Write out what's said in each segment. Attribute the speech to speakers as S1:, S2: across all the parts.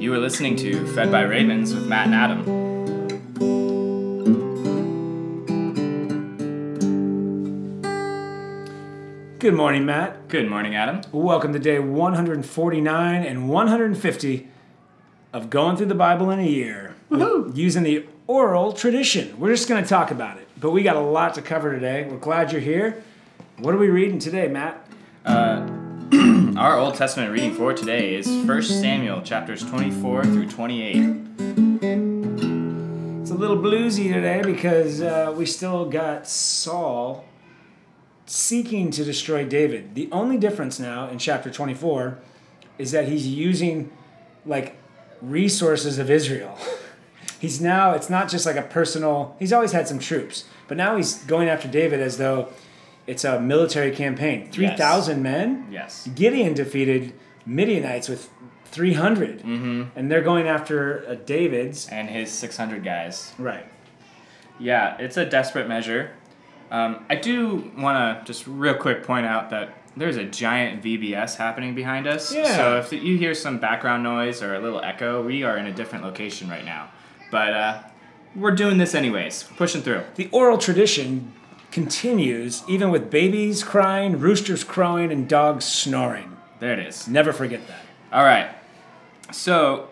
S1: You are listening to Fed by Ravens with Matt and Adam.
S2: Good morning, Matt.
S1: Good morning, Adam.
S2: Welcome to day 149 and 150 of going through the Bible in a year using the oral tradition. We're just going to talk about it, but we got a lot to cover today. We're glad you're here. What are we reading today, Matt?
S1: Our Old Testament reading for today is 1 Samuel chapters 24 through 28.
S2: It's a little bluesy today because uh, we still got Saul seeking to destroy David. The only difference now in chapter 24 is that he's using like resources of Israel. he's now, it's not just like a personal, he's always had some troops, but now he's going after David as though it's a military campaign. 3,000 men?
S1: Yes.
S2: Gideon defeated Midianites with 300, mm-hmm. and they're going after uh, David's.
S1: And his 600 guys.
S2: Right.
S1: Yeah, it's a desperate measure. Um, I do want to just real quick point out that there's a giant VBS happening behind us.
S2: Yeah.
S1: So if you hear some background noise or a little echo, we are in a different location right now. But uh, we're doing this anyways, pushing through.
S2: The oral tradition continues even with babies crying, roosters crowing, and dogs snoring.
S1: There it is.
S2: Never forget that.
S1: All right. So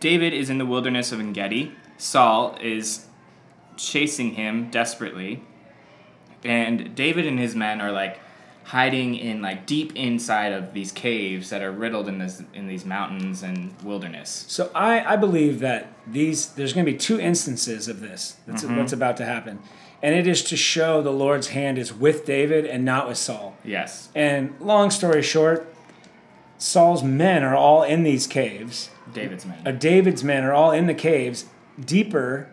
S1: David is in the wilderness of Engedi. Saul is chasing him desperately. And David and his men are like hiding in like deep inside of these caves that are riddled in this in these mountains and wilderness.
S2: So I, I believe that these there's going to be two instances of this. That's mm-hmm. what's about to happen, and it is to show the Lord's hand is with David and not with Saul.
S1: Yes.
S2: And long story short, Saul's men are all in these caves.
S1: David's men.
S2: Uh, David's men are all in the caves, deeper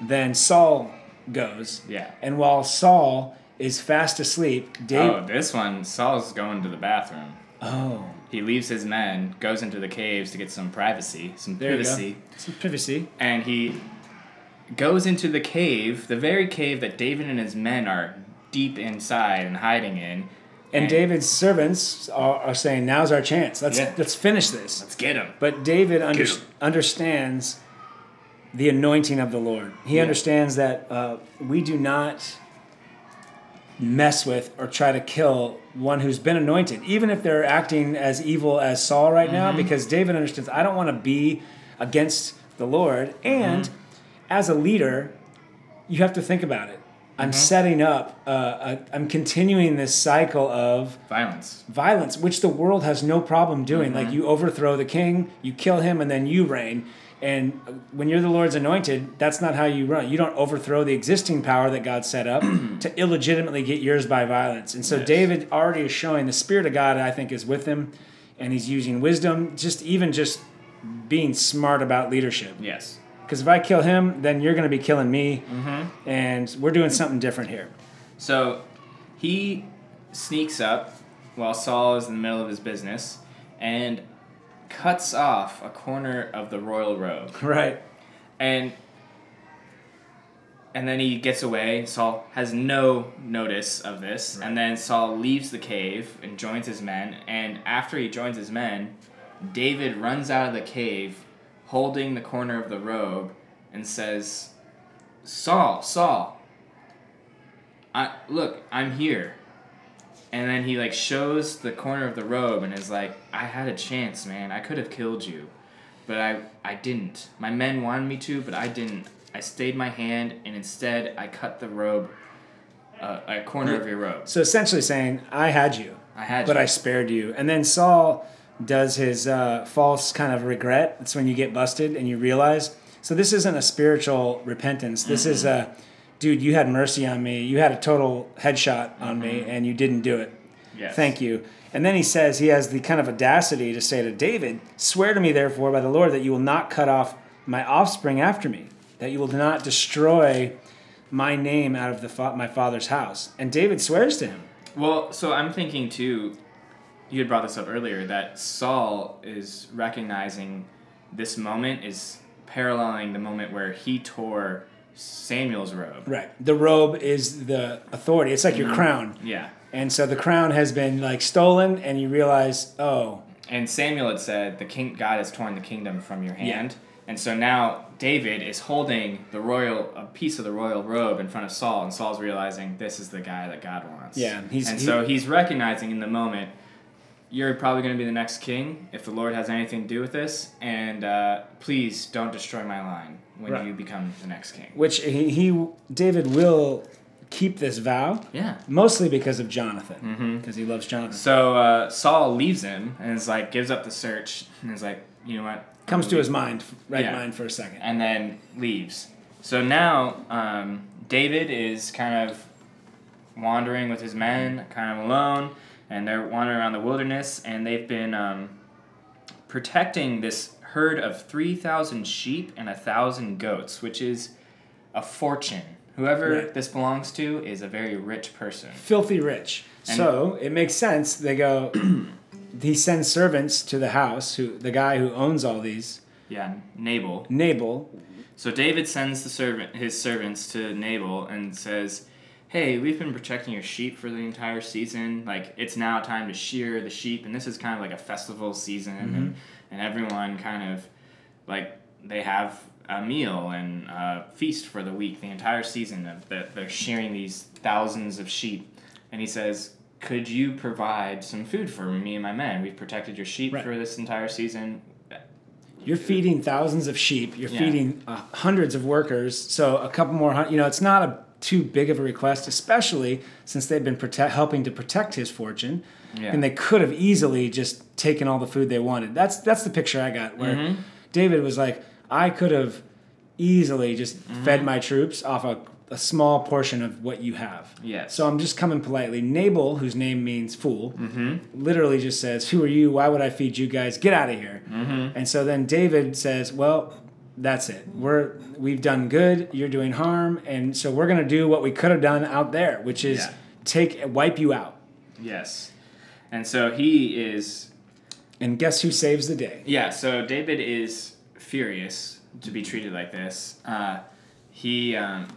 S2: than Saul goes.
S1: Yeah.
S2: And while Saul is fast asleep, David.
S1: Oh, this one, Saul's going to the bathroom.
S2: Oh,
S1: He leaves his men, goes into the caves to get some privacy, some
S2: there
S1: privacy.
S2: Some privacy.
S1: and he goes into the cave, the very cave that David and his men are deep inside and hiding in.
S2: And David's servants are, are saying, "Now's our chance. Let's
S1: Yeah.
S2: let's finish this."
S1: let's get him.
S2: But David under,
S1: Get 'em.
S2: understands the anointing of the Lord. He
S1: Yeah.
S2: understands that uh, we do not mess with or try to kill one who's been anointed, even if they're acting as evil as Saul right
S1: Mm-hmm.
S2: now, because David understands I don't want to be against the Lord. And
S1: Mm-hmm.
S2: As a leader, you have to think about it. I'm
S1: Mm-hmm.
S2: setting up, uh, a, I'm continuing this cycle of
S1: Violence.
S2: violence, which the world has no problem doing.
S1: Mm-hmm.
S2: Like you overthrow the king, you kill him, and then you reign. And uh, when you're the Lord's anointed, that's not how you run. You don't overthrow the existing power that God set up to illegitimately get yours by violence. And so
S1: Yes.
S2: David already is showing the Spirit of God, I think, is with him, and he's using wisdom, just even just being smart about leadership.
S1: Yes.
S2: Because if I kill him, then you're going to be killing me,
S1: Mm-hmm.
S2: and we're doing something different here.
S1: So he sneaks up while Saul is in the middle of his business and cuts off a corner of the royal robe.
S2: Right.
S1: And and then he gets away. Saul has no notice of this. And then Saul leaves the cave and joins his men. And after he joins his men, David runs out of the cave holding the corner of the robe and says, Saul, Saul, I look, I'm here. And then he like shows the corner of the robe and is like, I had a chance, man. I could have killed you. But I I didn't. My men wanted me to, but I didn't. I stayed my hand and instead I cut the robe uh, a corner of your robe.
S2: So essentially saying, I had you.
S1: I had
S2: but
S1: you.
S2: I spared you. And then Saul does his uh, false kind of regret. It's when you get busted and you realize. So this isn't a spiritual repentance. This is a, dude, you had mercy on me. You had a total headshot on me and you didn't do it.
S1: Yes.
S2: Thank you. And then he says he has the kind of audacity to say to David, Swear to me, therefore, by the Lord, that you will not cut off my offspring after me, that you will not destroy my name out of the fa- my father's house. And David swears to him.
S1: Well, so I'm thinking too. You had brought this up earlier that Saul is recognizing this moment is paralleling the moment where he tore Samuel's robe.
S2: Right. The robe is the authority. It's like your mm-hmm. crown.
S1: Yeah.
S2: And so the crown has been like stolen, and you realize, oh,
S1: And Samuel had said, "The king God has torn the kingdom from your
S2: Yeah.
S1: hand." And so now David is holding the royal a piece of the royal robe in front of Saul, and Saul's realizing this is the guy that God wants.
S2: Yeah, he's-
S1: and
S2: he-
S1: so he's recognizing in the moment, you're probably going to be the next king if the Lord has anything to do with this, and uh, please don't destroy my line when
S2: Right.
S1: you become the next king.
S2: which he, he David will keep this vow
S1: Yeah.
S2: mostly because of Jonathan, because he loves Jonathan.
S1: So uh, Saul leaves him and is like gives up the search and is like, you know what?
S2: Comes to his mind, right
S1: Yeah.
S2: mind for a second.
S1: and then leaves. So now um, David is kind of wandering with his men, kind of alone, and they're wandering around the wilderness, and they've been um, protecting this herd of 3,000 sheep and a 1,000 goats, which is a fortune. Whoever this belongs to is a very rich person.
S2: Filthy rich.
S1: And-
S2: so it makes sense. They go. he sends servants to the house. Who the guy who owns all these,
S1: Yeah, Nabal.
S2: Nabal.
S1: So David sends the servant his servants to Nabal and says, "Hey, we've been protecting your sheep for the entire season. Like it's now time to shear the sheep, and this is kind of like a festival season, and, and everyone kind of like they have a meal and a feast for the week, the entire season. Of that they're shearing these thousands of sheep, and he says." Could you provide some food for me and my men? We've protected your sheep
S2: Right.
S1: for this entire season.
S2: You're feeding thousands of sheep. You're
S1: Yeah.
S2: feeding uh, hundreds of workers. So a couple more. You know, it's not a too big of a request, especially since they've been helping to protect his fortune.
S1: Yeah.
S2: And they could have easily just taken all the food they wanted. That's that's the picture I got. Where
S1: Mm-hmm.
S2: David was like, I could have easily just
S1: Mm-hmm.
S2: fed my troops off a, a small portion of what you have.
S1: Yes.
S2: So I'm just coming politely. Nabal, whose name means fool,
S1: Mm-hmm.
S2: literally just says, "Who are you? Why would I feed you guys? Get out of here!"
S1: Mm-hmm.
S2: And so then David says, "Well, that's it. We're we've done good. You're doing harm, and so we're gonna do what we could have done out there, which is
S1: Yeah.
S2: take wipe you out."
S1: Yes. And so he is
S2: And guess who saves the day?
S1: Yeah, so David is furious to be treated like this. Uh, he, um,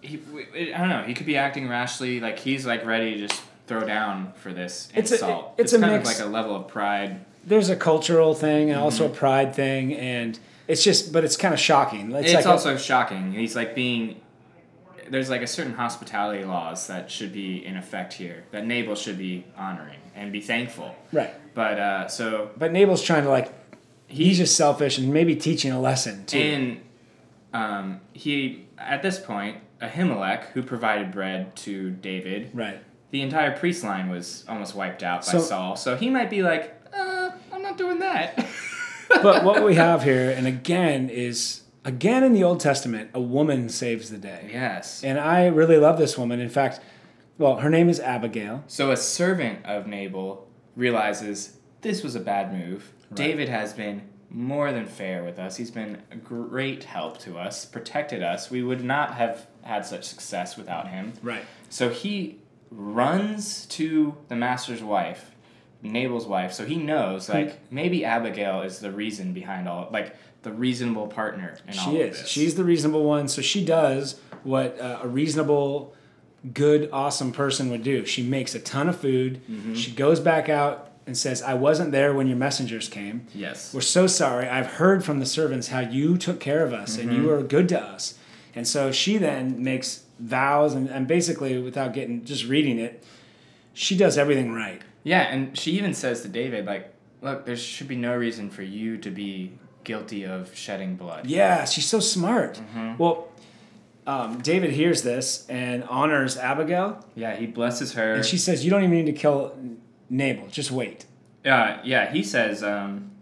S1: he, I don't know. He could be acting rashly. Like he's like ready to just throw down for this
S2: It's a-
S1: insult.
S2: it's a
S1: kind
S2: mix-
S1: of like a level of pride.
S2: There's a cultural thing and also a
S1: Mm-hmm.
S2: pride thing, and it's just, but it's kind of shocking. It's,
S1: It's,
S2: like a-
S1: also shocking. He's like being. There's like a certain hospitality laws that should be in effect here that Nabal should be honoring and be thankful.
S2: right.
S1: But uh, so
S2: But Nabal's trying to like,
S1: he
S2: he's just selfish and maybe teaching a lesson too.
S1: And um, he, at this point, Ahimelech, who provided bread to David,
S2: right.
S1: the entire priest line was almost wiped out by
S2: So-
S1: Saul. So he might be like, uh, I'm not doing that.
S2: but what we have here, and again, is again in the Old Testament, a woman saves the day.
S1: yes.
S2: And I really love this woman. In fact, well, her name is Abigail.
S1: So a servant of Nabal realizes this was a bad move. David has been more than fair with us. He's been a great help to us, protected us. We would not have had such success without him.
S2: Right.
S1: So he runs to the master's wife, Nabal's wife. So he knows, like, maybe Abigail is the reason behind all, like, the reasonable partner in all
S2: She is. She's the reasonable one. So she does what uh, a reasonable, good, awesome person would do. She makes a ton of food.
S1: Mm-hmm.
S2: She goes back out and says, I wasn't there when your messengers came.
S1: yes.
S2: We're so sorry. I've heard from the servants how you took care of us and
S1: Mm-hmm.
S2: you were good to us. And so she then makes vows and, and basically, without getting just reading it, she does everything right.
S1: Yeah, and she even says to David, like, look, there should be no reason for you to be guilty of shedding blood.
S2: Yeah, she's so smart.
S1: Mm-hmm.
S2: Well, um, David hears this and honors Abigail,
S1: Yeah, he blesses her.
S2: and she says, "You don't even need to kill Nabal. Just wait."
S1: Uh, yeah, he says, um,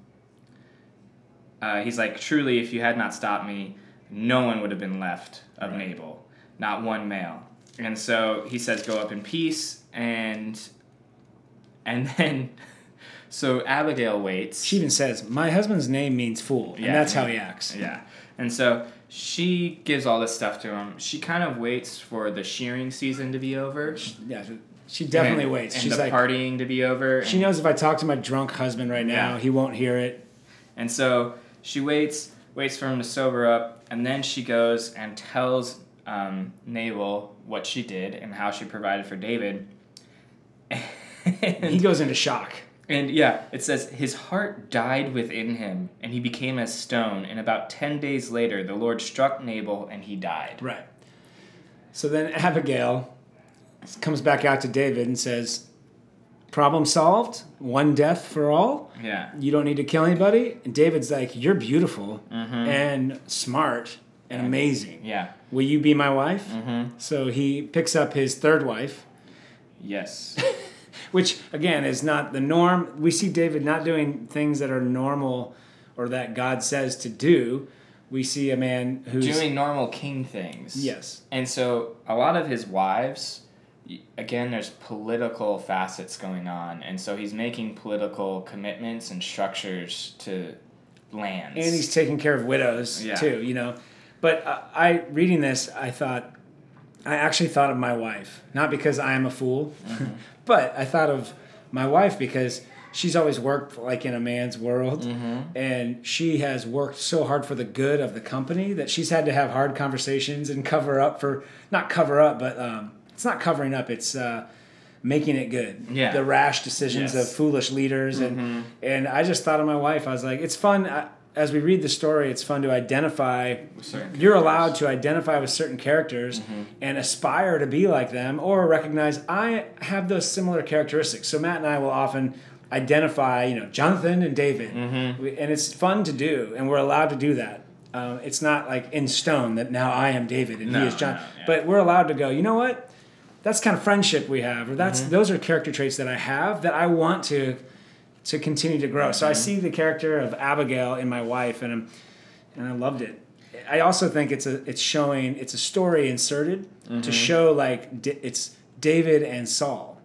S1: uh, he's like, truly, if you had not stopped me, no one would have been left of
S2: Right.
S1: Nabal, not one male. And so he says, go up in peace, and and then, so Abigail waits.
S2: She even says, "My husband's name means fool," and
S1: Yeah.
S2: that's how he acts.
S1: Yeah. And so she gives all this stuff to him. She kind of waits for the shearing season to be over.
S2: Yeah, she definitely
S1: and,
S2: waits.
S1: And
S2: She's
S1: the
S2: like,
S1: partying to be over.
S2: she knows if I talk to my drunk husband right now,
S1: Yeah.
S2: he won't hear it.
S1: And so she waits, waits for him to sober up, and then she goes and tells um, Nabal what she did and how she provided for David.
S2: he goes into shock.
S1: And yeah, it says, His heart died within him, and he became as stone. And about 10 days later, the Lord struck Nabal, and he died.
S2: Right. So then Abigail comes back out to David and says, Problem solved, one death for all.
S1: Yeah.
S2: You don't need to kill anybody. And David's like, You're beautiful
S1: Mm-hmm.
S2: and smart and amazing.
S1: Yeah.
S2: Will you be my wife?
S1: Mm-hmm.
S2: So he picks up his third wife,
S1: Yes.
S2: which again is not the norm. We see David not doing things that are normal or that God says to do. We see a man who's
S1: Doing normal king things.
S2: yes,
S1: And so a lot of his wives, again, there's political facets going on. And so he's making political commitments and structures to lands.
S2: and he's taking care of widows
S1: Yeah.
S2: too. You know, but uh, I reading this, I thought, I actually thought of my wife, not because I am a fool,
S1: Mm-hmm.
S2: but I thought of my wife because she's always worked like in a man's world,
S1: Mm-hmm.
S2: and she has worked so hard for the good of the company that she's had to have hard conversations and cover up for not cover up, but um, it's not covering up. It's uh, making it good.
S1: Yeah.
S2: The rash decisions
S1: Yes.
S2: of foolish leaders and and I just thought of my wife. I was like, it's fun uh, as we read the story. It's fun to identify. You're allowed to identify with certain characters and aspire to be like them, or recognize I have those similar characteristics. So Matt and I will often identify, you know, Jonathan and David, We- and it's fun to do, and we're allowed to do that. Um, it's not like in stone that now I am David and
S1: No,
S2: he is John,
S1: no, yeah.
S2: but we're allowed to go. You know what? That's kind of friendship we have, or that's
S1: Mm-hmm.
S2: those are character traits that I have that I want to to continue to grow.
S1: Mm-hmm.
S2: So I see the character of Abigail in my wife, and I'm, and I loved it. I also think it's a it's showing it's a story inserted
S1: Mm-hmm.
S2: to show like D- it's David and Saul.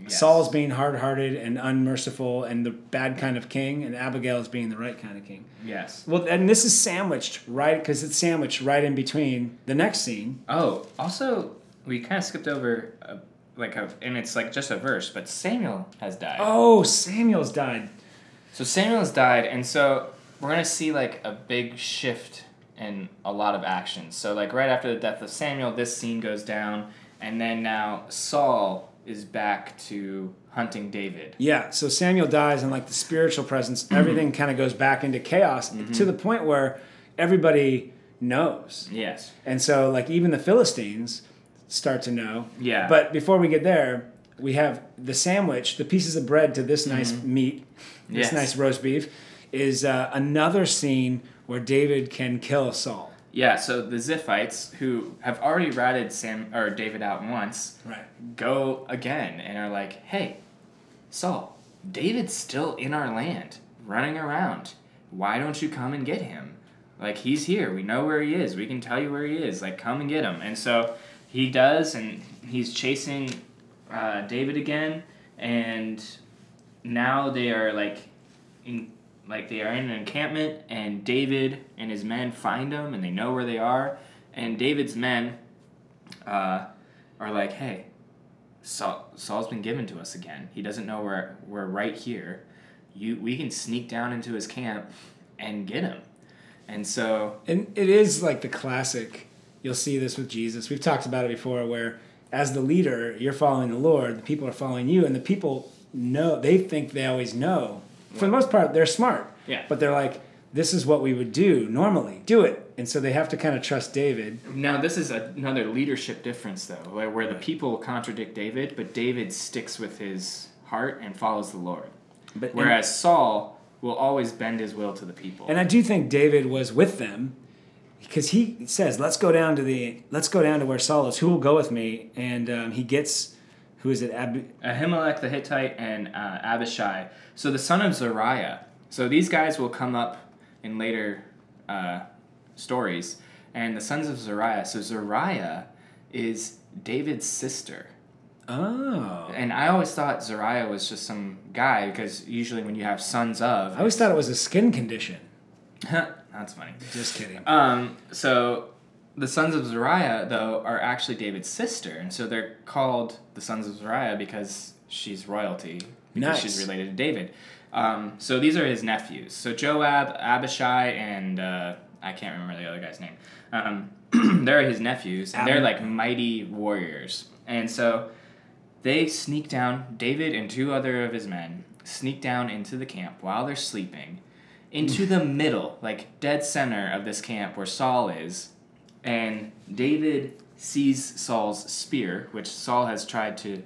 S1: Yes.
S2: Saul's being hard-hearted and unmerciful and the bad kind of king, and Abigail is being the right kind of king.
S1: Yes.
S2: Well, and this is sandwiched right because it's sandwiched right in between the next scene.
S1: Oh, also, we kind of skipped over, a, like, a, and it's like just a verse, but Samuel has died.
S2: Oh, Samuel's died.
S1: So Samuel's died, and so we're gonna see like a big shift in a lot of actions. So like right after the death of Samuel, this scene goes down, and then now Saul is back to hunting David.
S2: Yeah, so Samuel dies, and like the spiritual presence, everything kind of goes back into chaos mm-hmm. to the point where everybody knows.
S1: Yes.
S2: And so, like, even the Philistines start to know.
S1: Yeah.
S2: But before we get there, we have the sandwich, the pieces of bread to this nice meat, this
S1: Yes.
S2: nice roast beef, is uh, another scene where David can kill Saul.
S1: Yeah. So the Ziphites, who have already ratted Sam or David out once,
S2: Right.
S1: go again and are like, "Hey, Saul, David's still in our land, running around. Why don't you come and get him? Like he's here. We know where he is. We can tell you where he is. Like come and get him." And so he does, and he's chasing uh, David again, and now they are like in like they are in an encampment and David and his men find them and they know where they are and David's men uh, are like hey Saul, Saul's been given to us again. He doesn't know we're, we're right here. You we can sneak down into his camp and get him. And so
S2: And it is like the classic, you'll see this with Jesus. We've talked about it before, where as the leader, you're following the Lord, the people are following you, and the people know, they think they always know. For the most part, they're smart.
S1: Yeah.
S2: But they're like, this is what we would do normally, do it. And so they have to kind of trust David.
S1: now this is another leadership difference though where, where the people contradict David but David sticks with his heart and follows the Lord
S2: But
S1: Whereas Saul will always bend his will to the people.
S2: And I do think David was with them because he says, "Let's go down to the let's go down to where Saul is. Who will go with me?" And um, he gets who is it? Ab-
S1: Ahimelech the Hittite and uh, Abishai. So the son of Zeruiah. So these guys will come up in later uh, stories. And the sons of Zeruiah. So Zeruiah is David's sister.
S2: oh,
S1: And I always thought Zeruiah was just some guy because usually when you have sons of.
S2: I always thought it was a skin condition.
S1: That's funny.
S2: Just kidding.
S1: Um, so the sons of Zeruiah, though, are actually David's sister, and so they're called the sons of Zeruiah because she's royalty, because
S2: Nice.
S1: she's related to David. Um, so these are his nephews. So Joab, Abishai, and uh, I can't remember the other guy's name. Um, they're his nephews, and they're like mighty warriors. And so they sneak down. David and two other of his men sneak down into the camp while they're sleeping, into the middle, like dead center of this camp where Saul is, and David sees Saul's spear, which Saul has tried to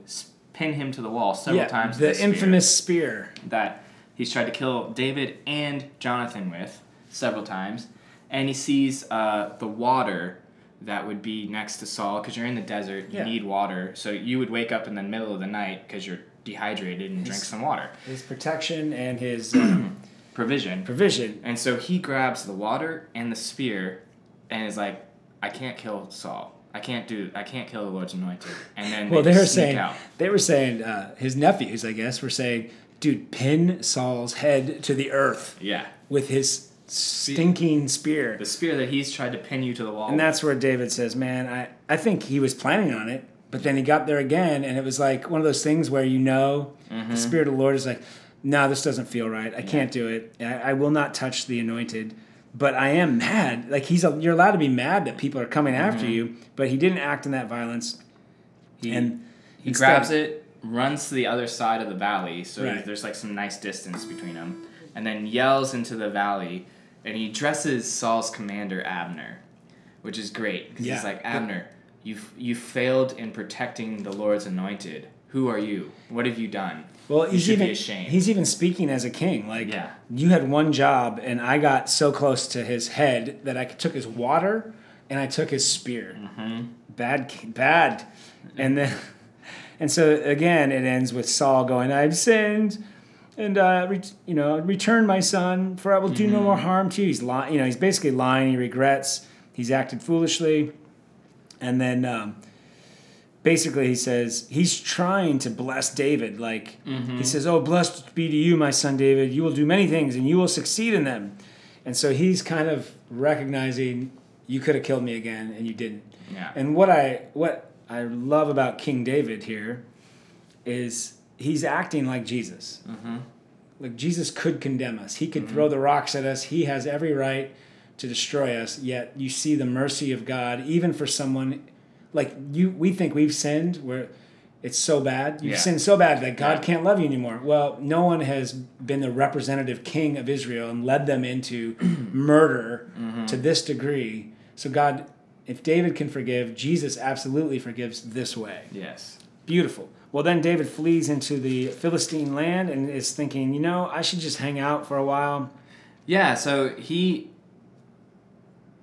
S1: pin him to the wall several
S2: yeah,
S1: times.
S2: the
S1: spear
S2: infamous spear.
S1: that he's tried to kill David and Jonathan with several times, and he sees uh, the water that would be next to Saul because you're in the desert, you
S2: Yeah.
S1: need water. So you would wake up in the middle of the night because you're dehydrated and drink some water.
S2: His protection and his um,
S1: Provision.
S2: provision.
S1: And so he grabs the water and the spear, and is like, "I can't kill Saul. I can't do. I can't kill the Lord's anointed." And then
S2: Well,
S1: they
S2: they were saying
S1: out.
S2: they were saying uh, his nephews, I guess, were saying, "Dude, pin Saul's head to the earth
S1: Yeah,
S2: with his stinking spear."
S1: the spear that he's tried to pin you to the wall.
S2: And that's where David says, "Man, I I think he was planning on it, but then he got there again, and it was like one of those things where you know
S1: Mm-hmm.
S2: the spirit of the Lord is like, no, this doesn't feel right. I can't do it. I, I will not touch the anointed." But I am mad. Like he's, a, you're allowed to be mad that people are coming after
S1: Mm-hmm.
S2: you. But he didn't act in that violence.
S1: he,
S2: and
S1: He
S2: instead-
S1: grabs it, runs to the other side of the valley, so
S2: Right.
S1: there's like some nice distance between them, and then yells into the valley, and he dresses Saul's commander Abner, which is great because
S2: Yeah.
S1: he's like Abner, you you failed in protecting the Lord's anointed. Who are you? What have you done?
S2: Well, he's even he's even speaking as a king. Like
S1: Yeah.
S2: you had one job, and I got so close to his head that I took his water and I took his spear.
S1: Mm-hmm.
S2: Bad, bad, and then and so again it ends with Saul going, "I've sinned." And uh, re- you know, return my son, for I will do no more harm to you. He's lying. You know, he's basically lying. He regrets. He's acted foolishly, and then um, basically he says he's trying to bless David. Like he says, "Oh, blessed be to you, my son David. You will do many things, and you will succeed in them." And so he's kind of recognizing you could have killed me again, and you didn't.
S1: Yeah.
S2: And what I what I love about King David here is he's acting like Jesus.
S1: Mm-hmm.
S2: Like Jesus could condemn us. He could throw the rocks at us. He has every right to destroy us. Yet you see the mercy of God, even for someone like you. We think we've sinned where it's so bad. You've
S1: Yeah.
S2: sinned so bad that God
S1: Yeah.
S2: can't love you anymore. Well, no one has been the representative king of Israel and led them into murder mm-hmm. to this degree. So God, if David can forgive, Jesus absolutely forgives this way.
S1: Yes.
S2: Beautiful. Well, then David flees into the Philistine land and is thinking, you know, I should just hang out for a while.
S1: Yeah, so he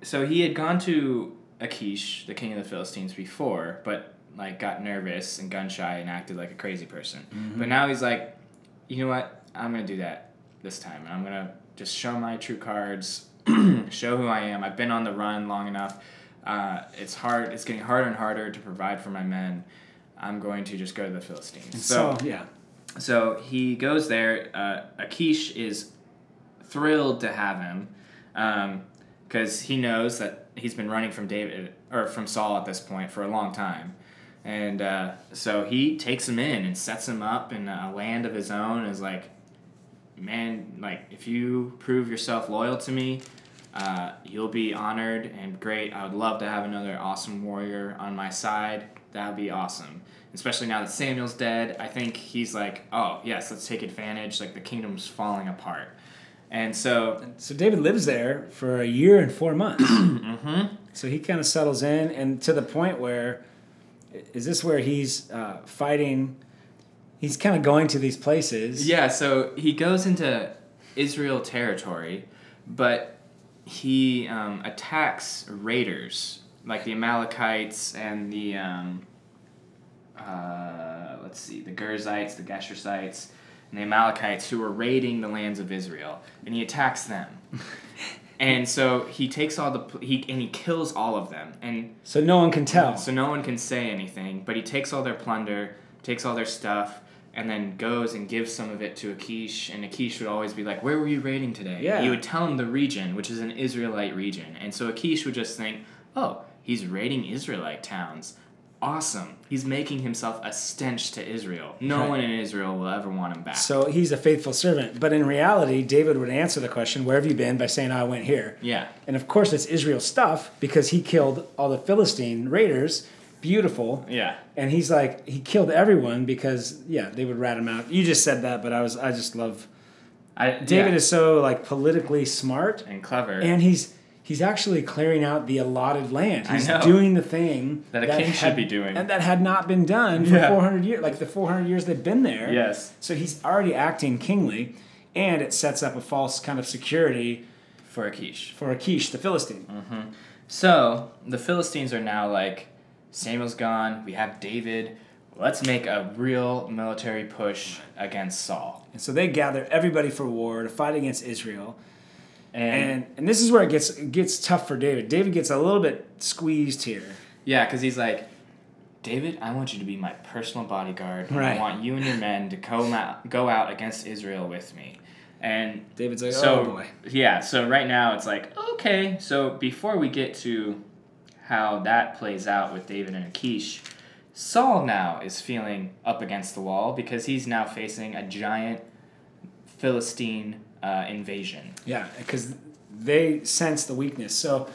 S1: so he had gone to Achish, the king of the Philistines before, but like got nervous and gun shy and acted like a crazy person. But now he's like, you know what? I'm gonna do that this time. And I'm gonna just show my true cards, show who I am. I've been on the run long enough. Uh, it's hard. It's getting harder and harder to provide for my men. I'm going to just go to the Philistines.
S2: So, yeah.
S1: So he goes there. Uh, Achish is thrilled to have him because he knows that he's been running from David or from Saul at this point for a long time. And uh, so he takes him in and sets him up in a land of his own. Is like, man, like if you prove yourself loyal to me, uh, you'll be honored and great. I would love to have another awesome warrior on my side. That would be awesome. Especially now that Samuel's dead, I think he's like, oh yes, let's take advantage. Like the kingdom's falling apart, and so
S2: So David lives there for a year and four months.
S1: mm-hmm.
S2: so he kind of settles in, and to the point where, is this where he's uh, fighting? He's kind of going to these places.
S1: Yeah, so he goes into Israel territory, but he um, attacks raiders like the Amalekites and the um, uh, let's see, the Gerzites, the Geshersites, and the Amalekites who were raiding the lands of Israel, and he attacks them. and so he takes all the he and he kills all of them, and
S2: So no one can tell.
S1: so no one can say anything, but he takes all their plunder, takes all their stuff, and then goes and gives some of it to Achish. And Achish would always be like, Where were you raiding today?
S2: Yeah.
S1: He would tell him the region, which is an Israelite region. And so Achish would just think, Oh, he's raiding Israelite towns. Awesome. He's making himself a stench to Israel. No
S2: Right.
S1: one in Israel will ever want him back.
S2: So he's a faithful servant. But in reality, David would answer the question, Where have you been? by saying, I went here.
S1: yeah.
S2: And of course, it's Israel stuff because he killed all the Philistine raiders beautiful.
S1: Yeah.
S2: And he's like, he killed everyone because yeah, they would rat him out. You just said that, but I was, I just love.
S1: I,
S2: David
S1: yeah.
S2: is so like politically smart,
S1: and clever.
S2: and he's he's actually clearing out the allotted land. He's doing the thing
S1: That a king should be doing.
S2: and that had not been done for
S1: Yeah.
S2: 400 years. Like the 400 years they've been there.
S1: yes.
S2: So he's already acting kingly, and it sets up a false kind of security
S1: For Achish.
S2: for Achish, the Philistine. Mm-hmm.
S1: So the Philistines are now like, Samuel's gone. We have David. Let's make a real military push against Saul.
S2: And so they gather everybody for war to fight against Israel.
S1: And,
S2: And and this is where it gets it gets tough for David. David gets a little bit squeezed here.
S1: yeah, because he's like, David, I want you to be my personal bodyguard.
S2: Right.
S1: I want you and your men to go out, go out against Israel with me. And
S2: David's like,
S1: so
S2: oh boy.
S1: yeah, so right now it's like okay. So before we get to how that plays out with David and Achish, Saul now is feeling up against the wall because he's now facing a giant Philistine uh, invasion.
S2: Yeah, because they sense the weakness. So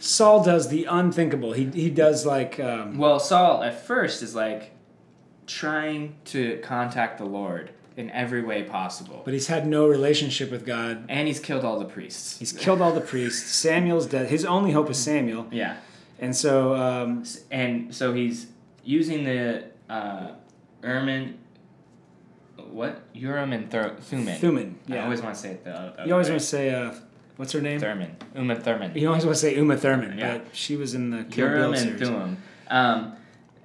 S2: Saul does the unthinkable. He he does like um,
S1: Well, Saul at first is like trying to contact the Lord in every way possible,
S2: but he's had no relationship with God.
S1: and he's killed all the priests.
S2: He's killed all the priests. Samuel's dead. His only hope is Samuel.
S1: yeah,
S2: And so um,
S1: and so he's using the uh, Ermin. What Urim and Thur- Thummim?
S2: Thummim.
S1: I always want to say it the other
S2: You always
S1: way.
S2: want to say uh, what's her name?
S1: Thurman. Uma Thurman.
S2: You always want to say Uma Thurman,
S1: Yeah.
S2: but she was in the Kill
S1: Urim
S2: Bill
S1: and
S2: series.
S1: Thummim. Um,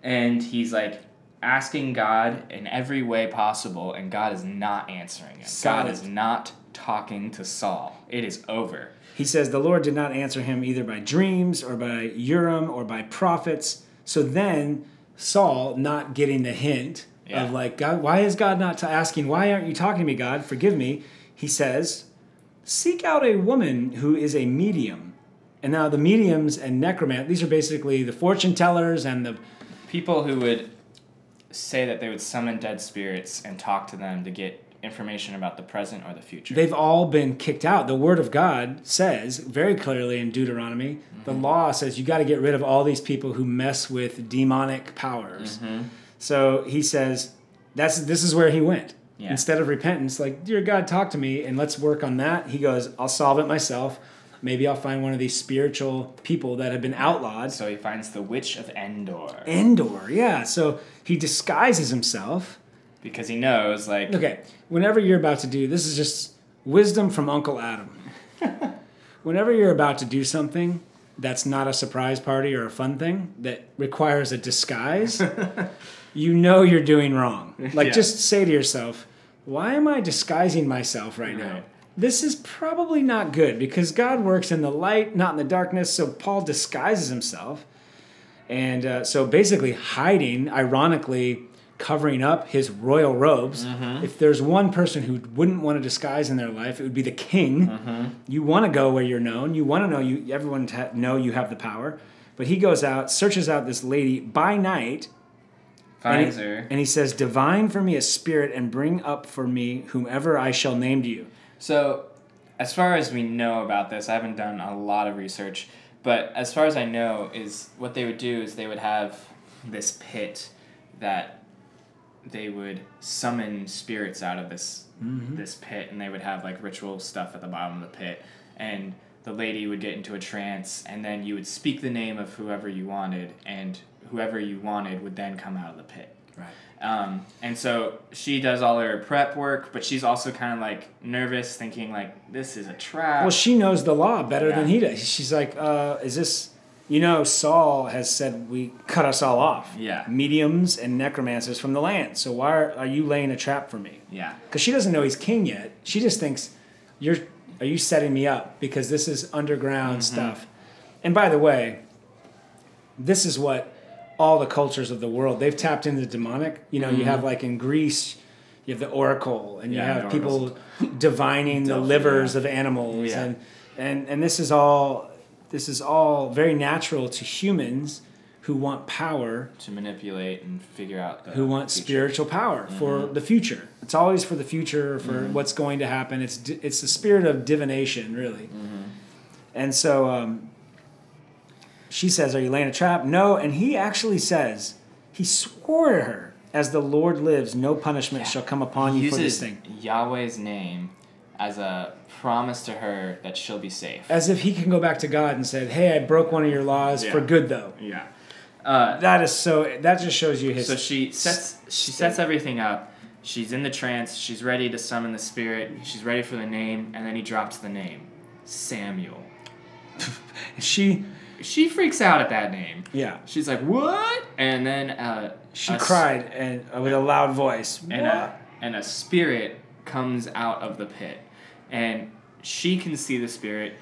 S1: and he's like asking God in every way possible, and God is not answering him. God is not talking to Saul. It is over.
S2: He says the Lord did not answer him either by dreams or by Urim or by prophets. So then Saul, not getting the hint
S1: Yeah.
S2: of like God, why is God not t- asking? Why aren't you talking to me, God? Forgive me. He says, seek out a woman who is a medium. And now the mediums and necromancy, these are basically the fortune tellers and the
S1: People who would say that they would summon dead spirits and talk to them to get information about the present or the future.
S2: they've all been kicked out. The word of God says very clearly in Deuteronomy, the mm-hmm. law says you got to get rid of all these people who mess with demonic powers. Mm-hmm. So he says that's this is where he went.
S1: Yeah.
S2: Instead of repentance, like, dear God, talk to me and let's work on that. He goes, I'll solve it myself. Maybe I'll find one of these spiritual people that have been outlawed.
S1: so he finds the witch of Endor
S2: Endor, yeah. So he disguises himself.
S1: because he knows, like,
S2: Okay, whenever you're about to do this is just wisdom from Uncle Adam. whenever you're about to do something that's not a surprise party or a fun thing that requires a disguise, you know you're doing wrong. Like
S1: Yeah.
S2: just say to yourself, why am I disguising myself right now? This is probably not good because God works in the light, not in the darkness. So Paul disguises himself. And uh, so basically, hiding, ironically, covering up his royal robes. If there's one person who wouldn't want to disguise in their life, it would be the king. You want to go where you're known. You want to know you. Everyone to know you have the power. But he goes out, searches out this lady by night, and he,
S1: her.
S2: and he says, "Divine for me a spirit, and bring up for me whomever I shall name to you."
S1: So, as far as we know about this, I haven't done a lot of research, but as far as I know, is what they would do is they would have this pit that they would summon spirits out of this mm-hmm. this pit, and they would have like ritual stuff at the bottom of the pit, and the lady would get into a trance, and then you would speak the name of whoever you wanted, and whoever you wanted would then come out of the pit.
S2: Right.
S1: Um, and so she does all her prep work, but she's also kind of like nervous, thinking like this is a trap.
S2: Well, she knows the law better than he does. She's like, uh, "Is this?" You know, Saul has said we cut us all off.
S1: Yeah.
S2: Mediums and necromancers from the land. So why are, are you laying a trap for me?
S1: yeah,
S2: Because she doesn't know he's king yet. She just thinks you're. Are you setting me up? Because this is underground stuff. And by the way, this is what all the cultures of the world they've tapped into the demonic. You know, you mm-hmm. have like in Greece, you have the oracle, and you have people divining the livers
S1: yeah.
S2: of animals,
S1: Yeah.
S2: and and and this is all this is all very natural to humans who want power
S1: to manipulate and figure out
S2: who want
S1: future.
S2: spiritual power mm-hmm. for the future. It's always for the future, for mm-hmm. what's going to happen. It's it's the spirit of divination, really. And so, um, she says, Are you laying a trap? No. And he actually says, He swore to her, As the Lord lives, no punishment shall come upon
S1: He
S2: you for this
S1: uses
S2: thing.
S1: Yahweh's name as a promise to her that she'll be safe.
S2: As if he can go back to God and said, Hey, I broke one of your laws
S1: Yeah.
S2: for good, though.
S1: Yeah. Uh,
S2: That is so, that just shows you his.
S1: so she sets she sets everything up. She's in the trance. She's ready to summon the spirit. She's ready for the name, and then he drops the name, Samuel.
S2: she,
S1: She freaks out at that name.
S2: yeah.
S1: She's like, "What?" And then uh,
S2: She
S1: a
S2: cried and uh, with a loud voice.
S1: and a and a spirit comes out of the pit, and she can see the spirit,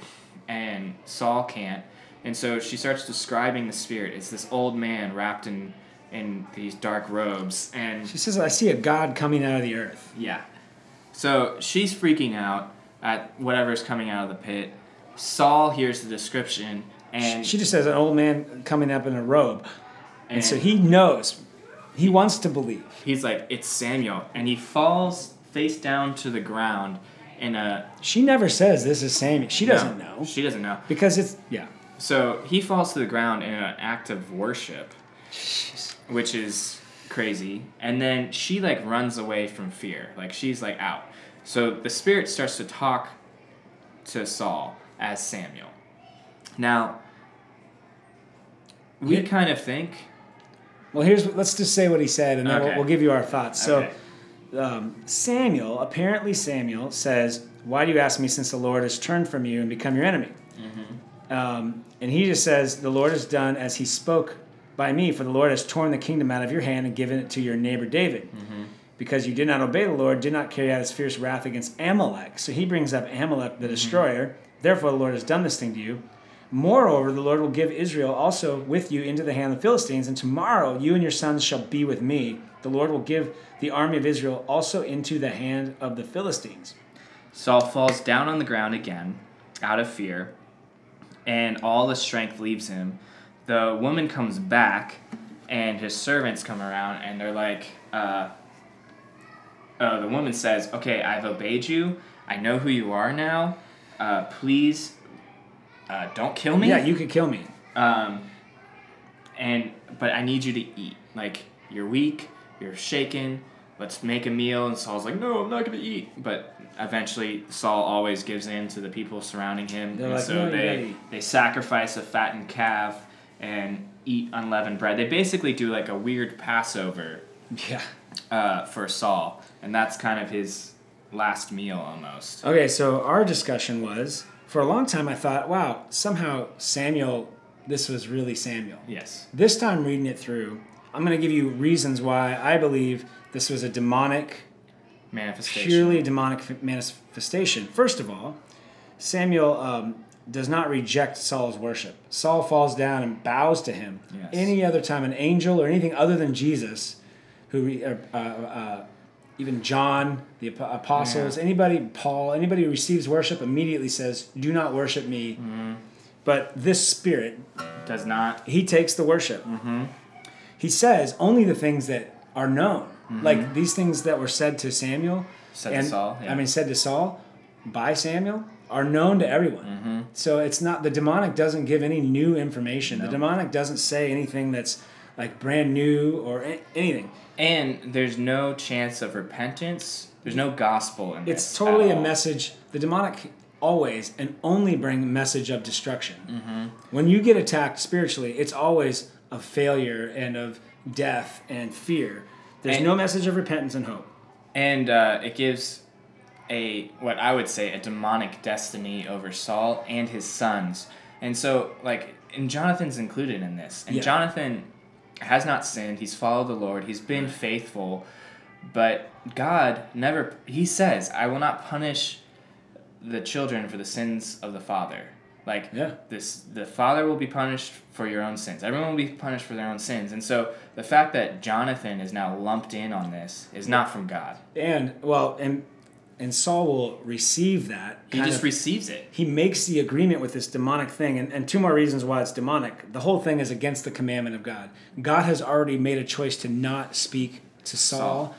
S1: and Saul can't, and so she starts describing the spirit. It's this old man wrapped in in these dark robes, and
S2: She says, I see a God coming out of the earth.
S1: yeah, so she's freaking out at whatever's coming out of the pit. Saul hears the description, and
S2: She just says, An old man coming up in a robe. And,
S1: and
S2: so he knows. He wants to believe.
S1: he's like, "It's Samuel," and he falls face down to the ground in a
S2: She never says this is Samuel. She doesn't
S1: No,
S2: know.
S1: She doesn't know.
S2: Because it's, yeah.
S1: So he falls to the ground in an act of worship, which is crazy. And then she like runs away from fear. Like she's like out. So the spirit starts to talk to Saul as Samuel. Now, we kind of think.
S2: Well, here's let's just say what he said, and then we'll, we'll give you our thoughts. So,
S1: Okay.
S2: um, Samuel, apparently Samuel says, "Why do you ask me, since the Lord has turned from you and become your enemy?" Um, and he just says, "The Lord has done as He spoke by me, for the Lord has torn the kingdom out of your hand and given it to your neighbor David." Because you did not obey the Lord, did not carry out his fierce wrath against Amalek. So he brings up Amalek, the destroyer. Therefore, the Lord has done this thing to you. Moreover, the Lord will give Israel also with you into the hand of the Philistines, and tomorrow you and your sons shall be with me. The Lord will give the army of Israel also into the hand of the Philistines.
S1: Saul falls down on the ground again, out of fear, and all the strength leaves him. The woman comes back, and his servants come around, and they're like, uh, uh, the woman says, Okay, I've obeyed you. I know who you are now. Uh, please uh, don't kill me.
S2: Yeah, you could kill me.
S1: Um, and but I need you to eat. Like you're weak, you're shaken. Let's make a meal. And Saul's like, no, I'm not gonna eat. But eventually, Saul always gives in to the people surrounding him,
S2: They're
S1: and
S2: like,
S1: so
S2: "No,
S1: they they sacrifice a fattened calf and eat unleavened bread. They basically do like a weird Passover
S2: Yeah.
S1: uh, for Saul, and that's kind of his last meal almost.
S2: Okay, so our discussion was for a long time I thought, wow, somehow Samuel, this was really Samuel.
S1: Yes.
S2: This time reading it through, I'm going to give you reasons why I believe this was a demonic,
S1: Manifestation.
S2: purely demonic manifestation. First of all, Samuel um, does not reject Saul's worship. Saul falls down and bows to him.
S1: Yes.
S2: Any other time, an angel or anything other than Jesus, who uh, uh, uh, even John, the apostles,
S1: Yeah.
S2: anybody, Paul, anybody who receives worship immediately says, "Do not worship me."
S1: Mm-hmm.
S2: But this spirit
S1: does not.
S2: he takes the worship.
S1: Mm-hmm.
S2: He says only the things that are known, like these things that were said to Samuel,
S1: Said to
S2: and
S1: Saul, yeah.
S2: I mean, said to Saul by Samuel, are known to everyone.
S1: Mm-hmm.
S2: So it's not the demonic doesn't give any new information.
S1: No.
S2: The demonic doesn't say anything that's like brand new or anything.
S1: And there's no chance of repentance. There's no gospel in this.
S2: It's totally a message. The demonic always and only bring message of destruction.
S1: Mm-hmm.
S2: When you get attacked spiritually, it's always of failure and of death and fear. There's
S1: And-
S2: no message of repentance and hope.
S1: And uh, it gives a what I would say a demonic destiny over Saul and his sons. And so like and Jonathan's included in this. And
S2: Yeah.
S1: Jonathan has not sinned. He's followed the Lord. He's been faithful. But God never he says, "I will not punish the children for the sins of the father." Like
S2: Yeah.
S1: this the father will be punished for your own sins. Everyone will be punished for their own sins. And so the fact that Jonathan is now lumped in on this is not from God.
S2: And well, and and Saul will receive that.
S1: He just
S2: of-
S1: receives it.
S2: he makes the agreement with this demonic thing and, and two more reasons why it's demonic the whole thing is against the commandment of god god has already made a choice to not speak to saul,
S1: Saul.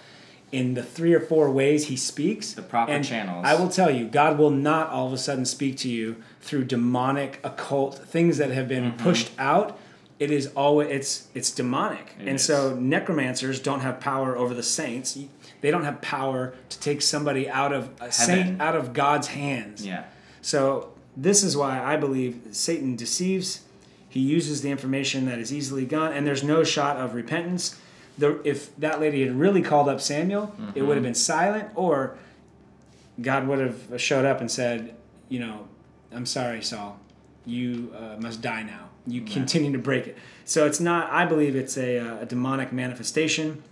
S2: in the three or four ways he speaks.
S1: The proper
S2: and
S1: channels.
S2: I will tell you, God will not all of a sudden speak to you through demonic, occult things that have been
S1: Mm-hmm.
S2: pushed out. It is always it's it's demonic,
S1: It
S2: and
S1: is.
S2: so necromancers don't have power over the saints. They don't have power to take somebody out of a saint out of God's hands.
S1: Yeah.
S2: So this is why I believe Satan deceives. He uses the information that is easily gone, and there's no shot of repentance. The, if that lady had really called up Samuel, it would have been silent, or God would have showed up and said, "You know, I'm sorry, Saul. You uh, must die now. You continue to break it." So it's not. I believe it's a, uh, a demonic manifestation,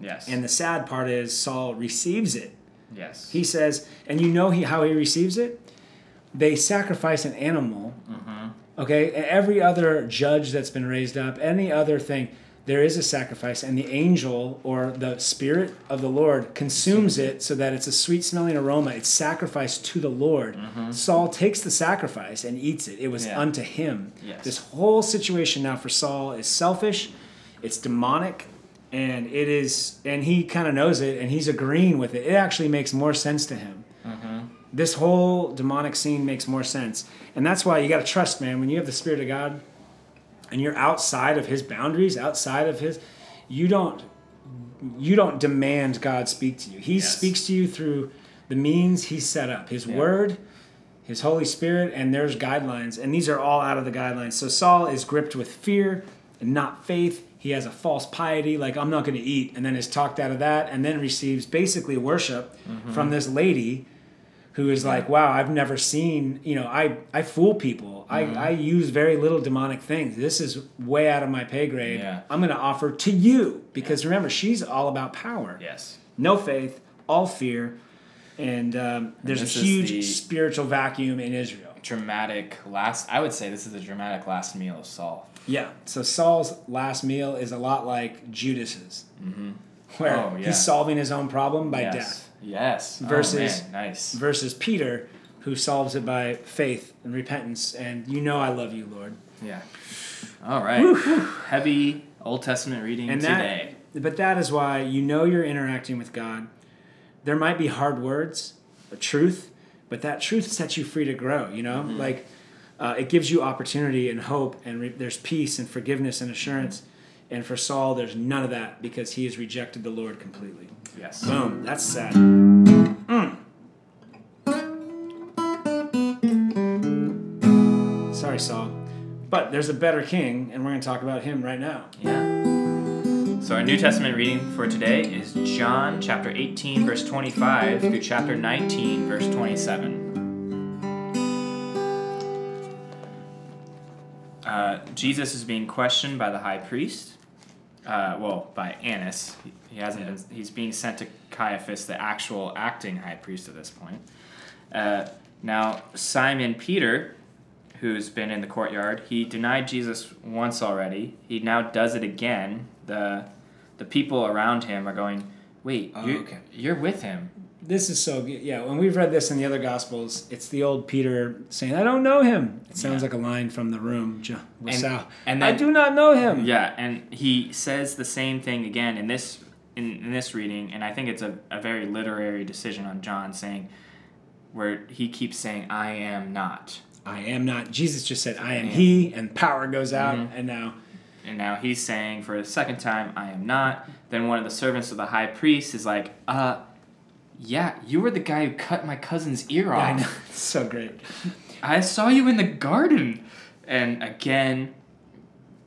S1: Yes.
S2: and the sad part is Saul receives it.
S1: yes.
S2: He says, and you know he how he receives it. They sacrifice an animal. Mm-hmm. Okay, every other judge that's been raised up, any other thing, there is a sacrifice, and the angel or the spirit of the Lord consumes it so that it's a sweet smelling aroma. It's sacrificed to the Lord. Mm-hmm. Saul takes the sacrifice and eats it. It was
S1: Yeah.
S2: unto him.
S1: Yes.
S2: This whole situation now for Saul is selfish, it's demonic, and it is, and he kind of knows it, and he's agreeing with it. It actually makes more sense to him. Mm-hmm. This whole demonic scene makes more sense, and that's why you got to trust, man. When you have the Spirit of God, and you're outside of His boundaries, outside of His, you don't, you don't demand God speak to you. He
S1: Yes.
S2: speaks to you through the means He set up, His
S1: Yeah.
S2: Word, His Holy Spirit, and there's guidelines, and these are all out of the guidelines. So Saul is gripped with fear and not faith. He has a false piety, like I'm not going to eat, and then is talked out of that, and then receives basically worship from this lady who is like, wow, I've never seen, you know, I, I fool people. I, I use very little demonic things. This is way out of my pay grade.
S1: Yeah.
S2: I'm going to offer to you because remember, she's all about power.
S1: yes.
S2: No faith, all fear. And um, there's a huge
S1: the-
S2: spiritual vacuum in Israel.
S1: Dramatic last. I would say this is the dramatic last meal of Saul.
S2: Yeah. So Saul's last meal is a lot like Judas's, mm-hmm. where
S1: Oh, yeah.
S2: he's solving his own problem by
S1: yes.
S2: death.
S1: Yes.
S2: Oh, versus-
S1: Oh, nice.
S2: versus Peter, who solves it by faith and repentance. And you know I love you, Lord.
S1: Yeah. All right. Heavy Old Testament reading
S2: And
S1: today.
S2: that, but that is why you know you're interacting with God. There might be hard words, a truth, but that truth sets you free to grow. You know, like uh, it gives you opportunity and hope, and re- there's peace and forgiveness and assurance. And for Saul, there's none of that because he has rejected the Lord completely.
S1: yes.
S2: Boom. That's sad. Mm. Sorry, Saul. But there's a better king, and we're going to talk about him right now.
S1: Yeah. So our New Testament reading for today is John chapter 18 verse 25 through chapter 19 verse 27. Uh, Jesus is being questioned by the high priest. Uh, well, by Annas. He, hasn't been. He's being sent to Caiaphas, the actual acting high priest at this point. Uh, now Simon Peter, who's been in the courtyard, he denied Jesus once already. He now does it again. The the people around him are going, "Wait,
S2: Oh,
S1: you're,
S2: okay.
S1: you're with him."
S2: This is so good. Yeah, when we've read this in the other Gospels, it's the old Peter saying, I don't know him. It sounds
S1: Yeah.
S2: like a line from the room Jo- with
S1: And-
S2: Sal.
S1: and
S2: I do not know him.
S1: Yeah, and he says the same thing again in this in, in this reading, and I think it's a, a very literary decision on John saying where he keeps saying, I am not.
S2: I am not. Jesus just said, I am he, and power goes out.
S1: Mhm.
S2: And now,
S1: And now he's saying for the second time, I am not. Then one of the servants of the high priest is like, uh, yeah, you were the guy who cut my cousin's ear off.
S2: I know. It's so great.
S1: I saw you in the garden. And again,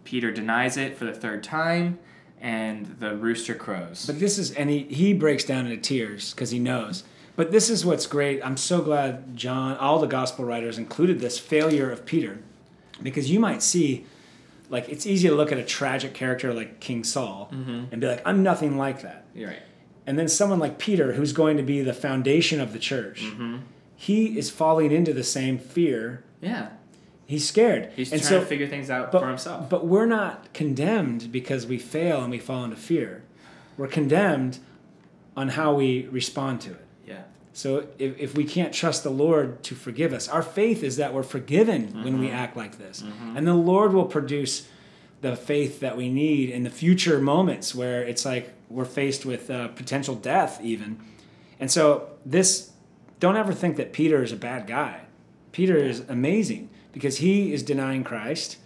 S1: Peter denies it for the third time, and the rooster crows.
S2: But this is, and he, he breaks down into tears because he knows. But this is what's great. I'm so glad John, all the gospel writers included this failure of Peter because you might see, like, it's easy to look at a tragic character like King Saul and be like, I'm nothing like that.
S1: You're right.
S2: And then someone like Peter, who's going to be the foundation of the church,
S1: Mm-hmm.
S2: he is falling into the same fear.
S1: Yeah.
S2: He's scared.
S1: He's
S2: and
S1: trying
S2: so,
S1: to figure things out
S2: but,
S1: for himself.
S2: But we're not condemned because we fail and we fall into fear. We're condemned on how we respond to it.
S1: Yeah.
S2: So if, if we can't trust the Lord to forgive us, our faith is that we're forgiven when
S1: Mm-hmm.
S2: we act like this. And the Lord will produce the faith that we need in the future moments where it's like we're faced with uh, potential death, even. And so, this, don't ever think that Peter is a bad guy. Peter is amazing because he is denying Christ,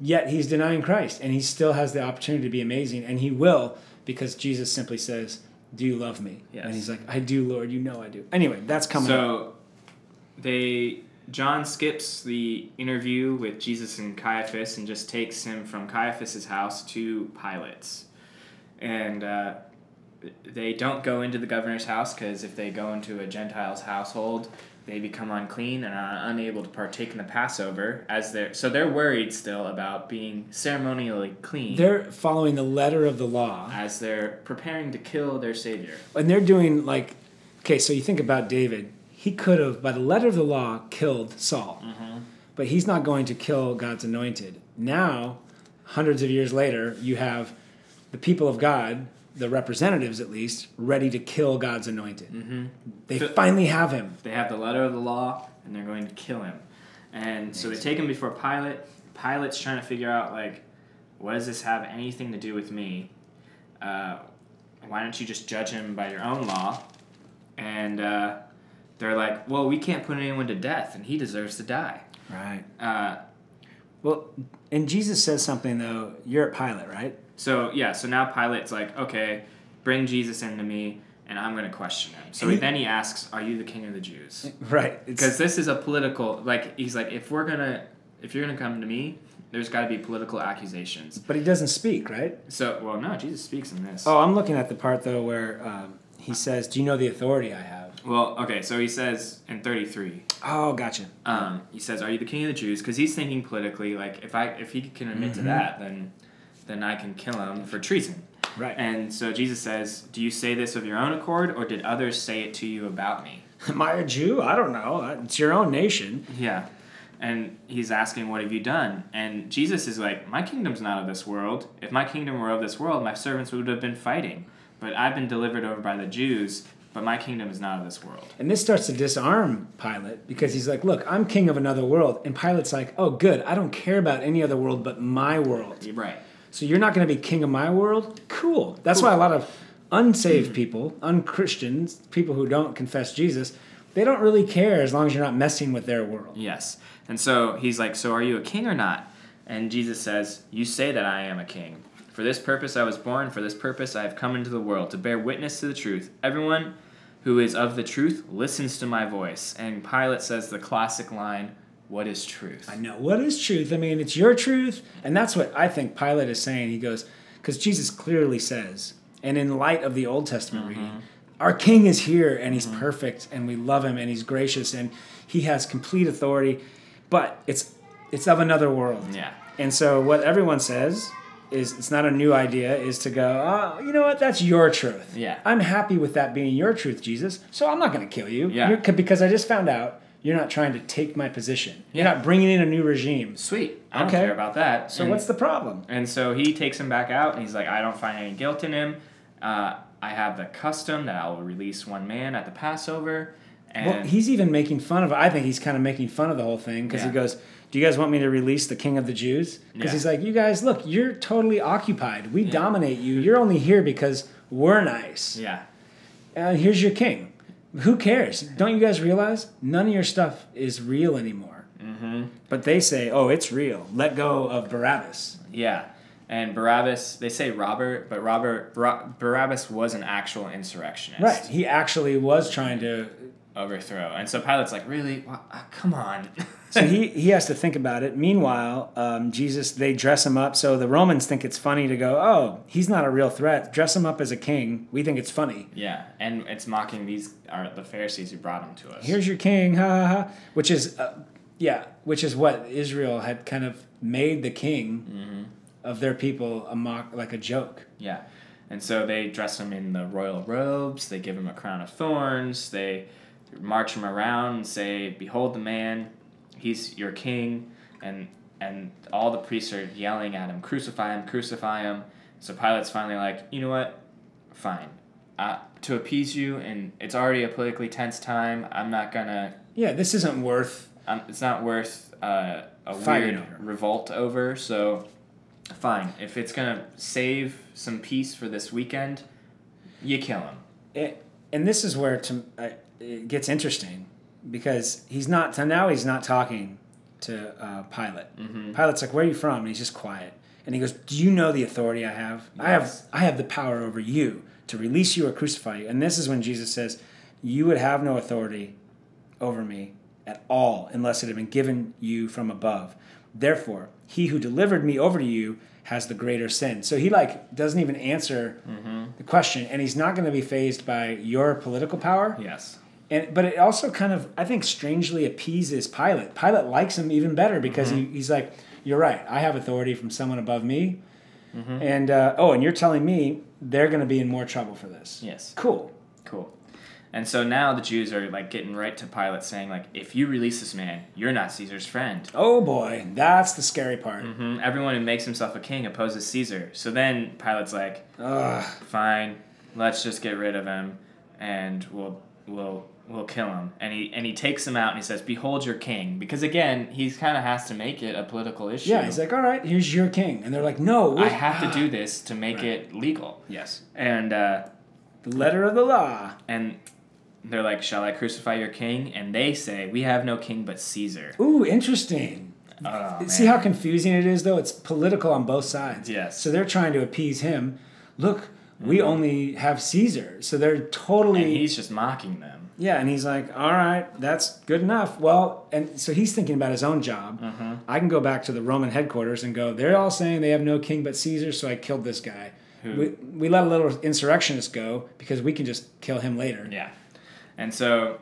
S2: yet he's denying Christ, and he still has the opportunity to be amazing, and he will because Jesus simply says, Do you love me?
S1: Yes.
S2: And he's like, I do, Lord, you know I do. Anyway, that's coming up.
S1: So they John skips the interview with Jesus and Caiaphas and just takes him from Caiaphas's house to Pilate's, and uh, they don't go into the governor's house because if they go into a Gentile's household, they become unclean and are unable to partake in the Passover. As they're so they're worried still about being ceremonially clean.
S2: They're following the letter of the law.
S1: as they're preparing to kill their savior.
S2: and they're doing like okay so you think about david he could have by the letter of the law killed saul mm-hmm. but he's not going to kill god's anointed now hundreds of years later you have the people of god the representatives at least ready to kill god's anointed
S1: Mm-hmm.
S2: they
S1: So-
S2: finally have him
S1: They have the letter of the law, and they're going to kill him. And so they take him before Pilate. Pilate's trying to figure out like, what does this have anything to do with me? Uh, why don't you just judge him by your own law? And uh, they're like, well, we can't put anyone to death, and he deserves to die.
S2: right
S1: Uh,
S2: well and jesus says something though you're at pilate right
S1: so yeah, so now Pilate's like, okay, bring Jesus into me, and I'm going to question him. So
S2: He-
S1: then he asks, "Are you the king of the Jews?"
S2: right
S1: because this is a political like he's like if we're gonna if you're gonna come to me there's got to be political accusations
S2: but he doesn't speak right
S1: so well no jesus speaks in this
S2: oh i'm looking at the part though where um, he says do you know the authority i have
S1: well okay so he says in 33
S2: oh gotcha
S1: um, he says are you the king of the jews because he's thinking politically like if i if he can admit to
S2: Mhm.
S1: that then then i can kill him for treason
S2: right
S1: and so jesus says do you say this of your own accord or did others say it to you about me
S2: Am I a Jew? I don't know. It's your own nation.
S1: Yeah. And he's asking, What have you done? And Jesus is like, My kingdom's not of this world. If my kingdom were of this world, my servants would have been fighting. But I've been delivered over by the Jews, but my kingdom is not of this world.
S2: And this starts to disarm Pilate because he's like, Look, I'm king of another world. And Pilate's like, Oh, good. I don't care about any other world but my world.
S1: Right.
S2: So you're not going to be king of my world? Cool. That's
S1: Cool.
S2: why a lot of unsaved people, unchristians, people who don't confess Jesus, they don't really care as long as you're not messing with their world.
S1: Yes. And so he's like, So are you a king or not? And Jesus says, You say that I am a king. For this purpose I was born, for this purpose I have come into the world, to bear witness to the truth. Everyone who is of the truth listens to my voice. And Pilate says the classic line, What is truth?
S2: I know. What is truth? I mean, it's your truth. And that's what I think Pilate is saying. He goes, because Jesus clearly says, and in light of the Old Testament reading, mm-hmm. our king is here and he's mm-hmm. perfect and we love him and he's gracious and he has complete authority, but it's it's of another world.
S1: Yeah.
S2: And so what everyone says is it's not a new idea is to go, oh, you know what? That's your truth.
S1: Yeah.
S2: I'm happy with that being your truth, Jesus. So I'm not going to kill you.
S1: Yeah.
S2: You're- because I just found out you're not trying to take my position. You're not bringing in a new regime.
S1: Sweet. I don't
S2: Okay.
S1: care about that.
S2: So
S1: and,
S2: what's the problem?
S1: And so he takes him back out, and he's like, I don't find any guilt in him. Uh, I have the custom that I will release one man at the Passover. And
S2: Well, he's even making fun of. I think he's kind of making fun of the whole thing because
S1: Yeah.
S2: he goes, "Do you guys want me to release the king of the Jews?" Because
S1: Yeah.
S2: he's like, "You guys, look, you're totally occupied. We dominate you. You're only here because we're nice.
S1: yeah.
S2: And here's your king. Who cares? Don't you guys realize none of your stuff is real anymore?"
S1: Mm-hmm.
S2: But they say, "Oh, it's real. Let go of Barabbas."
S1: Yeah. And Barabbas, they say Robert, but Robert Bar- Barabbas was an actual insurrectionist.
S2: Right. He actually was trying to.
S1: Overthrow. And so Pilate's like, really? Uh, come on.
S2: So he, he has to think about it. Meanwhile, um, Jesus, they dress him up. So the Romans think it's funny to go, oh, he's not a real threat. Dress him up as a king. We think it's funny.
S1: yeah. And it's mocking these are the Pharisees who brought him to us.
S2: Here's your king, ha ha ha. Which is, uh, yeah, which is what Israel had kind of made the king
S1: mm-hmm.
S2: of their people a mock, like a joke.
S1: Yeah. And so they dress him in the royal robes, they give him a crown of thorns, they march him around and say, Behold the man, he's your king and and all the priests are yelling at him, Crucify him, crucify him. So Pilate's finally like, you know what? Fine. Uh, to appease you and it's already a politically tense time, I'm not gonna
S2: Yeah, this isn't worth.
S1: um, it's not worth uh, a weird revolt over. So fine. If it's gonna save some peace for this weekend, you kill him.
S2: It, and this is where to, uh, it gets interesting because he's not so now he's not talking to uh, Pilate.
S1: Mm-hmm.
S2: Pilate's like, "Where are you from?" And he's just quiet. And he goes, "Do you know the authority I have? I have I have the power over you to release you or crucify you." And this is when Jesus says, "You would have no authority over me at all unless it had been given you from above. Therefore, he who delivered me over to you has the greater sin." So he like doesn't even answer the question, and he's not going to be fazed by your political power.
S1: Yes.
S2: And but it also kind of I think strangely appeases Pilate. Pilate likes him even better because he, he's like, "You're right. I have authority from someone above me." And uh, oh, and you're telling me they're going to be in more trouble for this.
S1: Yes.
S2: Cool.
S1: Cool. And so now the Jews are like getting right to Pilate, saying like, if you release this man, you're not Caesar's friend.
S2: Oh boy, that's the scary part.
S1: hmm Everyone who makes himself a king opposes Caesar. So then Pilate's like,
S2: Ugh.
S1: fine, let's just get rid of him, and we'll we'll we'll kill him. And he and he takes him out and he says, "Behold your king," because again, he kind of has to make it a political issue.
S2: Yeah, he's like, "All right, here's your king," and they're like, "No,
S1: I
S2: we're-
S1: have to
S2: ah."
S1: do this to make
S2: Right.
S1: it legal.
S2: Yes,
S1: And uh,
S2: the letter of the law.
S1: and they're like, "Shall I crucify your king?" And they say, "We have no king but Caesar."
S2: Ooh, interesting.
S1: Oh,
S2: See
S1: man.
S2: how confusing it is, though. It's political on both sides.
S1: Yes.
S2: So they're trying to appease him. Look, we only have Caesar, so they're totally.
S1: And he's just mocking them.
S2: Yeah, and he's like, "All right, that's good enough." Well, and so he's thinking about his own job.
S1: Mm-hmm.
S2: I can go back to the Roman headquarters and go, "They're all saying they have no king but Caesar, so I killed this guy."
S1: Who-
S2: We, we let a little insurrectionist go because we can just kill him later.
S1: Yeah. And so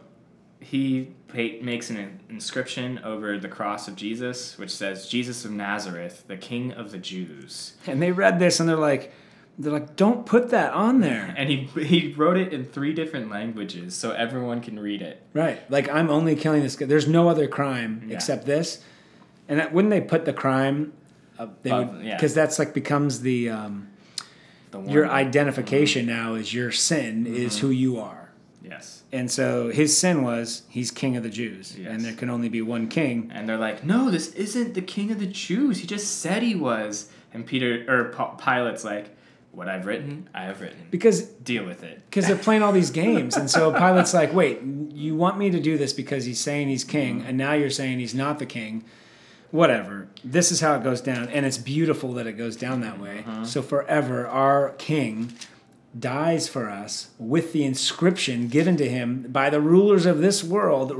S1: he makes an inscription over the cross of Jesus, which says, Jesus of Nazareth, the King of the Jews.
S2: And they read this and they're like, "They're like, don't put that on there."
S1: And he, he wrote it in three different languages so everyone can read it.
S2: Right. Like I'm only killing this guy. There's no other crime
S1: Yeah.
S2: except this. And that, wouldn't they put the crime? Uh, they
S1: Above-
S2: would
S1: yeah.
S2: because that's like becomes the um,
S1: The
S2: your identification now is your sin is
S1: Mm-hmm.
S2: who you are.
S1: Yes.
S2: And so his sin was he's king of the Jews,
S1: Yes.
S2: and there can only be one king.
S1: And they're like, no, this isn't the King of the Jews. He just said he was. And Peter, or Pilate's like, what I've written, mm-hmm. I have written.
S2: Because
S1: Deal with it.
S2: because they're playing all these games, and so Pilate's like, wait, you want me to do this because he's saying he's king, mm-hmm. and now you're saying he's not the king. Whatever. This is how it goes down, and it's beautiful that it goes down that way. Uh-huh. So forever, our king dies for us with the inscription given to him by the rulers of this world.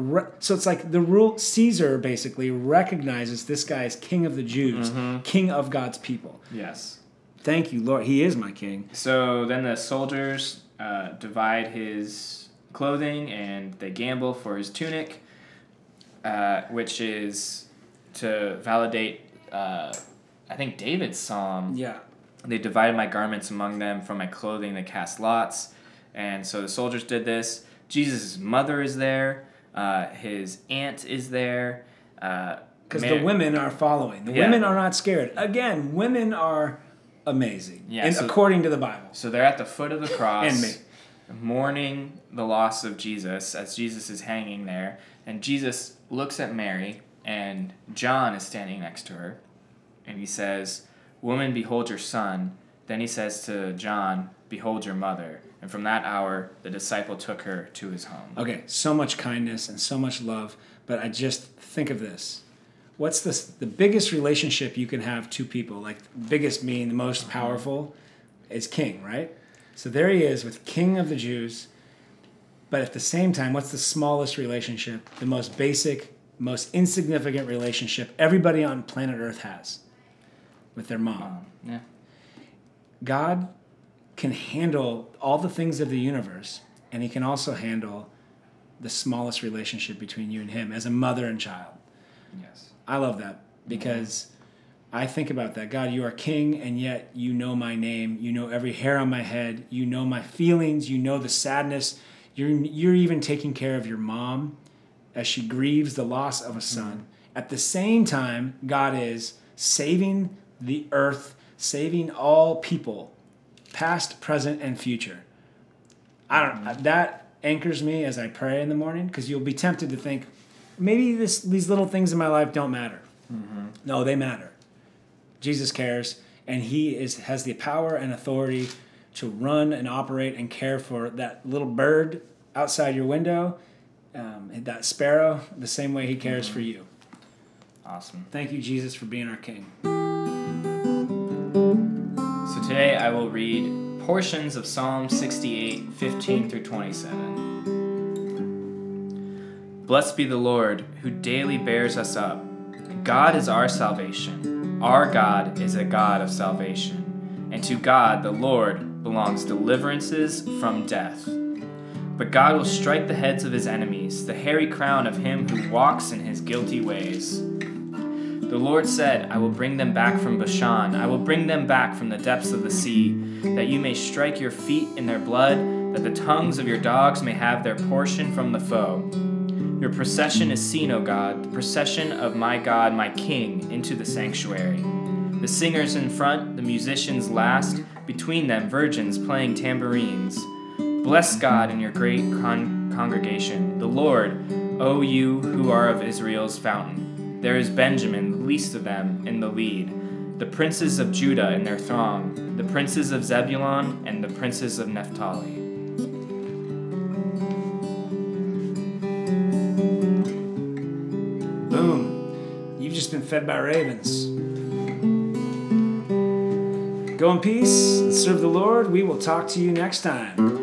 S2: So it's like the rule Caesar basically recognizes this guy as king of the Jews, mm-hmm. king of God's people.
S1: Yes.
S2: Thank you, Lord. He is my king.
S1: So then the soldiers uh, divide his clothing and they gamble for his tunic, uh, which is to validate, uh, I think, David's psalm.
S2: Yeah.
S1: They divided my garments among them, from my clothing they cast lots. And so the soldiers did this. Jesus' mother is there, uh, his aunt is there.
S2: Because
S1: Mar-
S2: the women are following. The
S1: Yeah.
S2: women are not scared. Again, women are amazing.
S1: Yeah,
S2: and
S1: so-
S2: according to the Bible.
S1: So they're at the foot of the cross.
S2: And me.
S1: Mourning the loss of Jesus as Jesus is hanging there. And Jesus looks at Mary, and John is standing next to her. And he says, Woman, behold your son. Then he says to John, Behold your mother. And from that hour, the disciple took her to his home.
S2: Okay, so much kindness and so much love, but I just think of this. What's the the biggest relationship you can have two people? Like biggest meaning the most powerful is king, right? So there he is with king of the Jews. But at the same time, what's the smallest relationship? The most basic, most insignificant relationship everybody on planet Earth has with their mom.
S1: Um, yeah.
S2: God can handle all the things of the universe, and He can also handle the smallest relationship between you and Him as a mother and child.
S1: Yes.
S2: I love that because I think about that. God, you are king, and yet you know my name. You know every hair on my head. You know my feelings. You know the sadness. You're, you're even taking care of your mom as she grieves the loss of a son. Mm-hmm. At the same time, God is saving the earth, saving all people, past, present, and future. I don't. Mm-hmm. That anchors me as I pray in the morning because you'll be tempted to think maybe this these little things in my life don't matter. No, they matter. Jesus cares, and He is has the power and authority to run and operate and care for that little bird outside your window, um, that sparrow, the same way He cares for you.
S1: Awesome.
S2: Thank you, Jesus, for being our King.
S1: So today I will read portions of Psalm 68, 15 through 27. Blessed be the Lord, who daily bears us up. God is our salvation. Our God is a God of salvation. And to God, the Lord, belongs deliverances from death. But God will strike the heads of his enemies, the hairy crown of him who walks in his guilty ways. The Lord said, I will bring them back from Bashan. I will bring them back from the depths of the sea, that you may strike your feet in their blood, that the tongues of your dogs may have their portion from the foe. Your procession is seen, O God, the procession of my God, my King, into the sanctuary. The singers in front, the musicians last, between them virgins playing tambourines. Bless God in your great con- congregation, the Lord, O you who are of Israel's fountain. There is Benjamin, the least of them, in the lead, the princes of Judah in their throng, the princes of Zebulun and the princes of Naphtali.
S2: Fed by ravens. Go in peace and serve the Lord. We will talk to you next time.